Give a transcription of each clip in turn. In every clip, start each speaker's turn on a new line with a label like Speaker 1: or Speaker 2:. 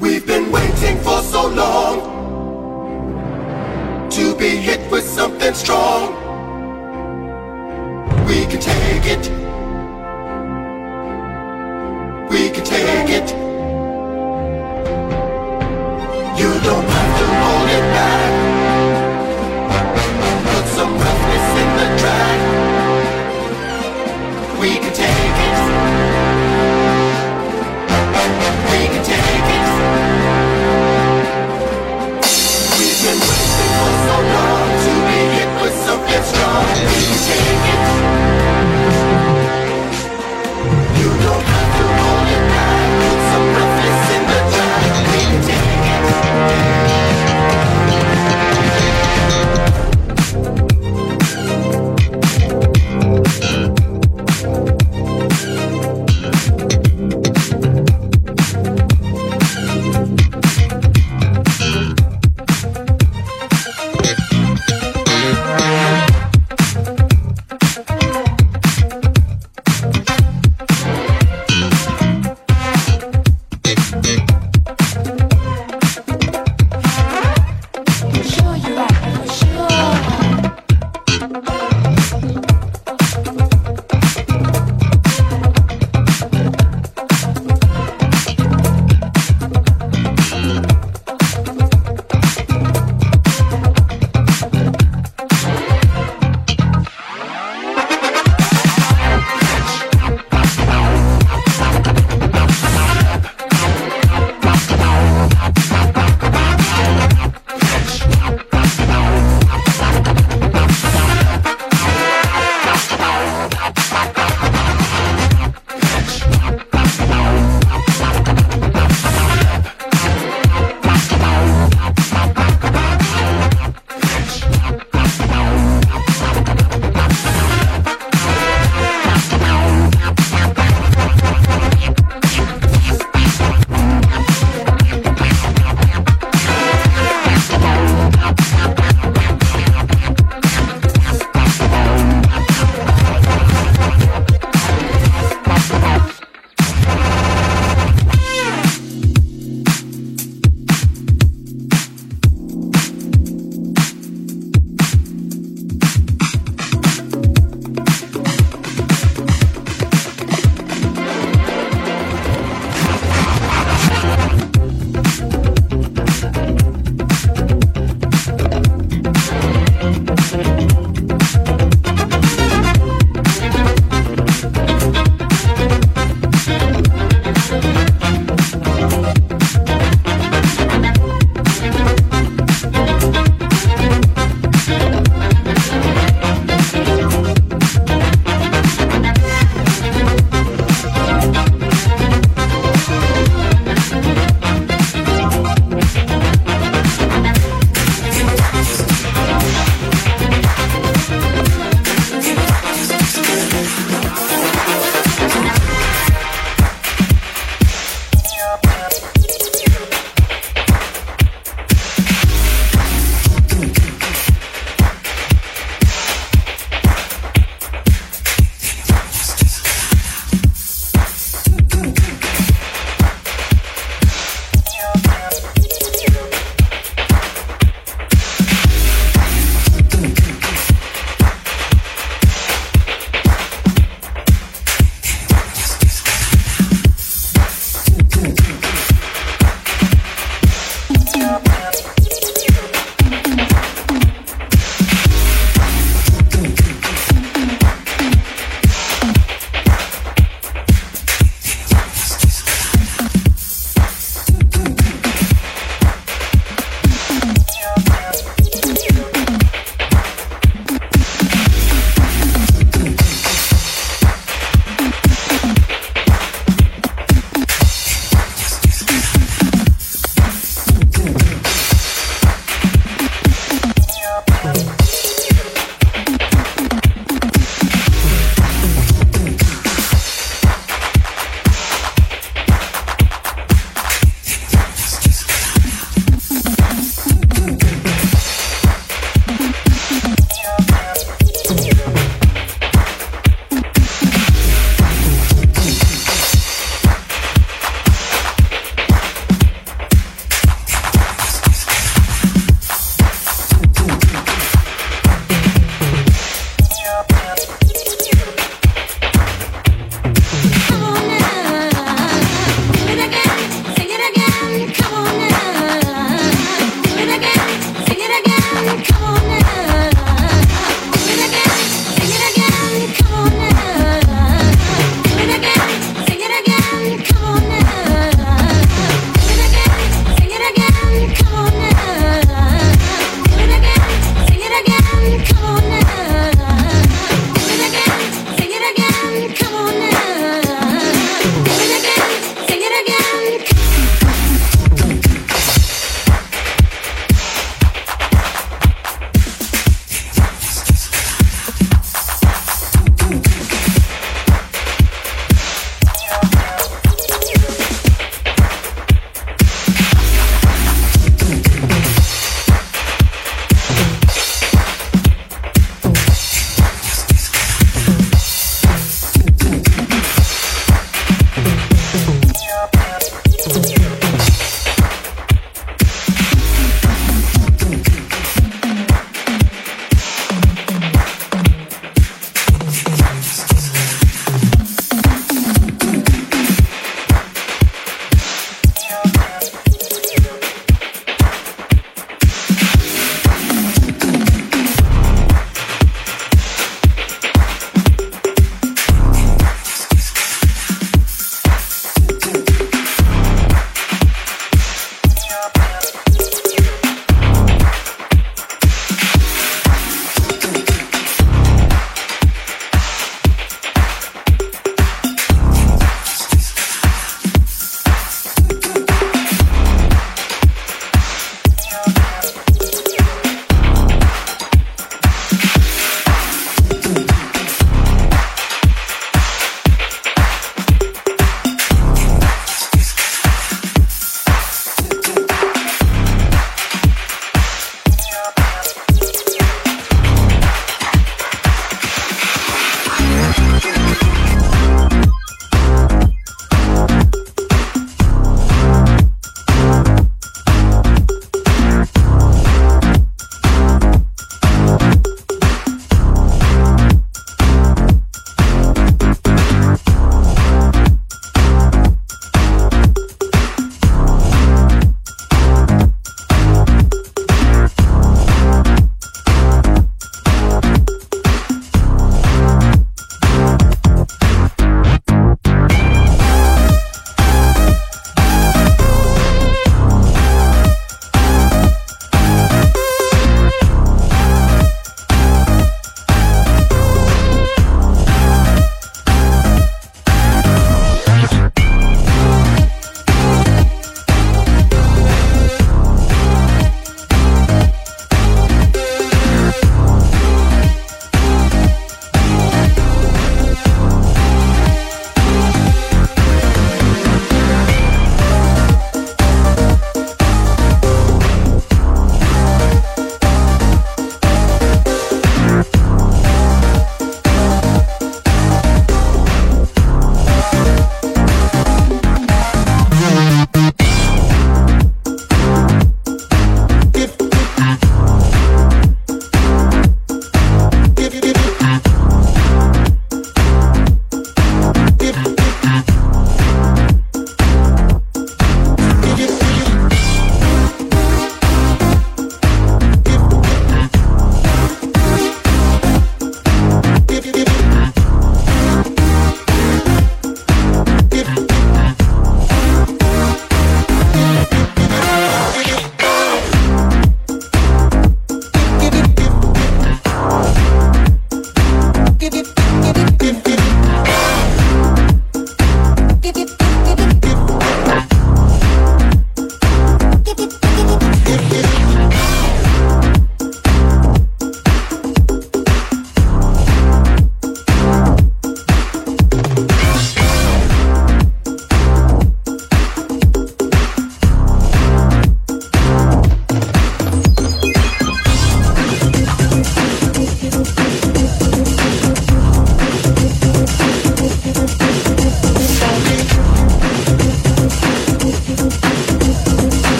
Speaker 1: We've been waiting for so long to be hit with something strong.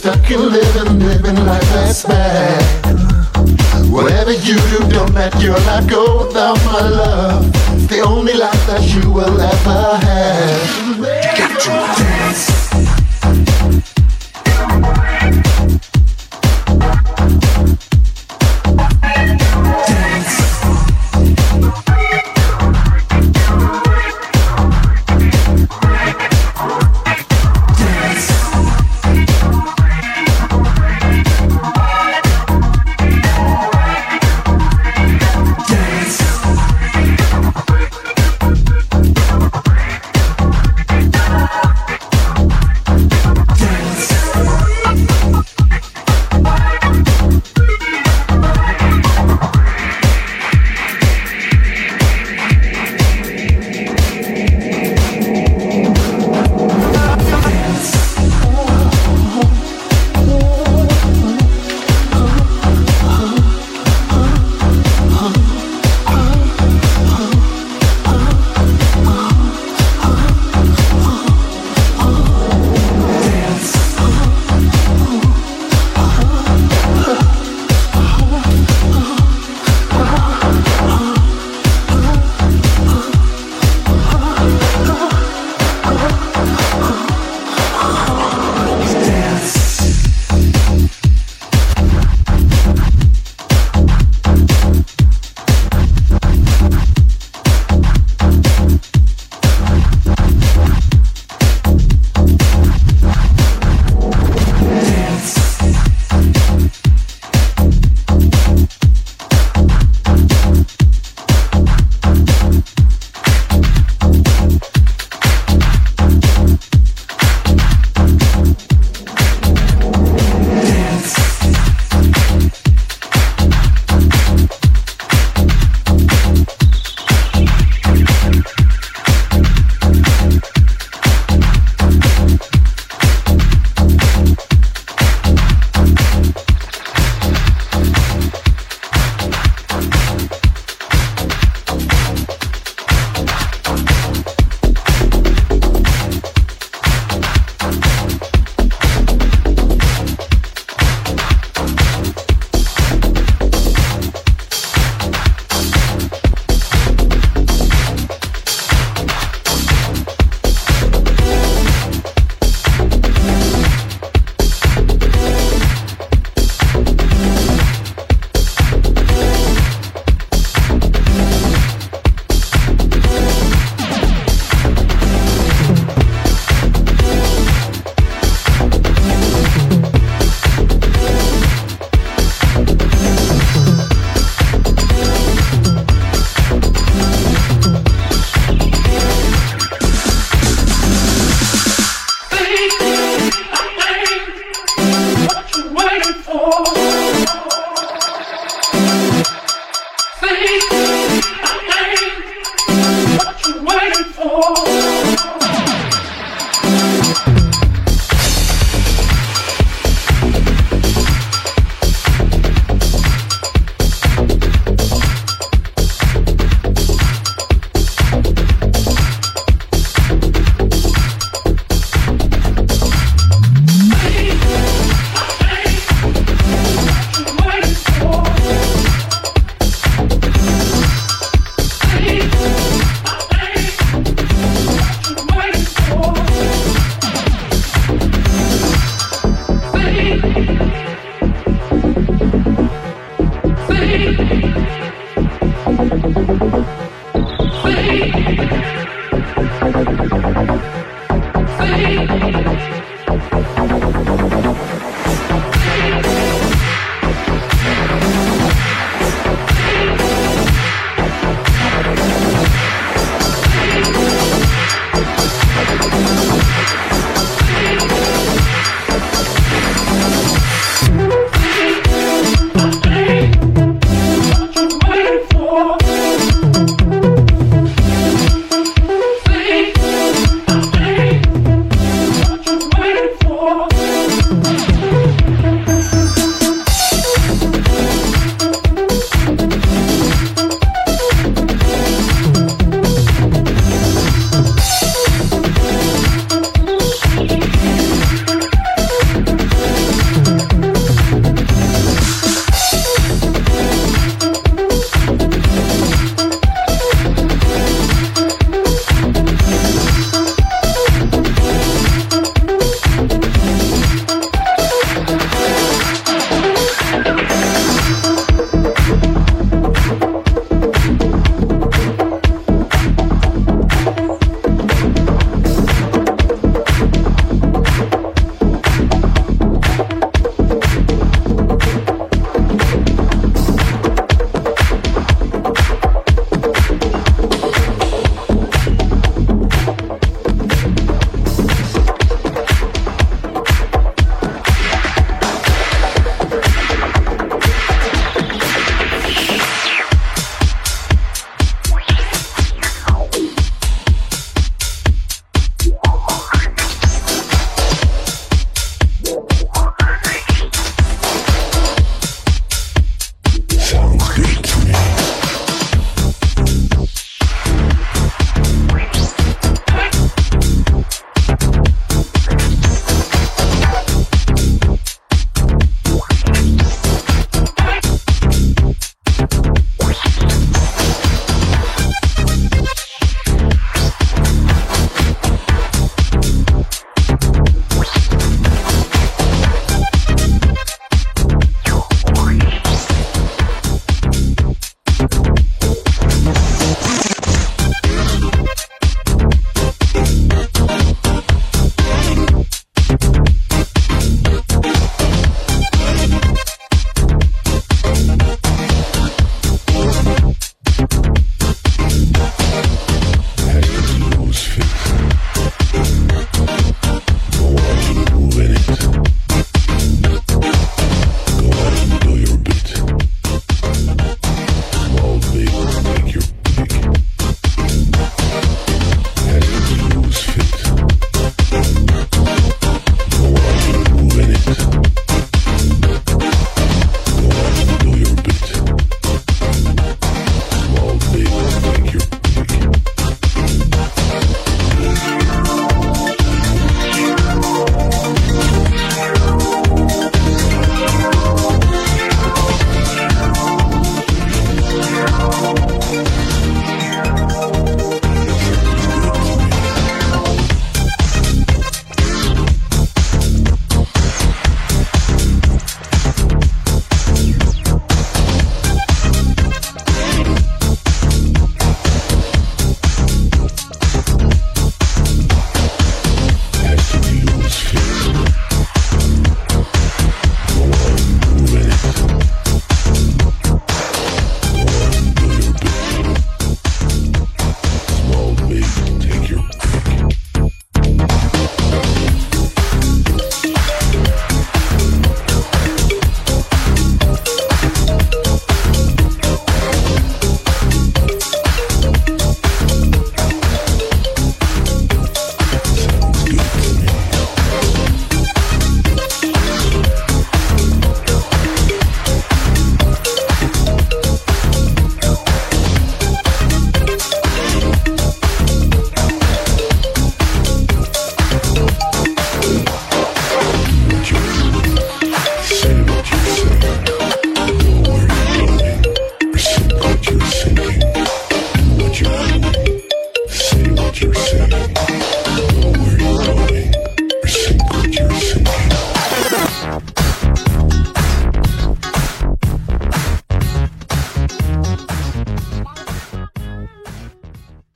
Speaker 2: Stuck in living, living life that's bad. Whatever you do, don't let your life go without my love. The only life that you will ever have. You got to dance.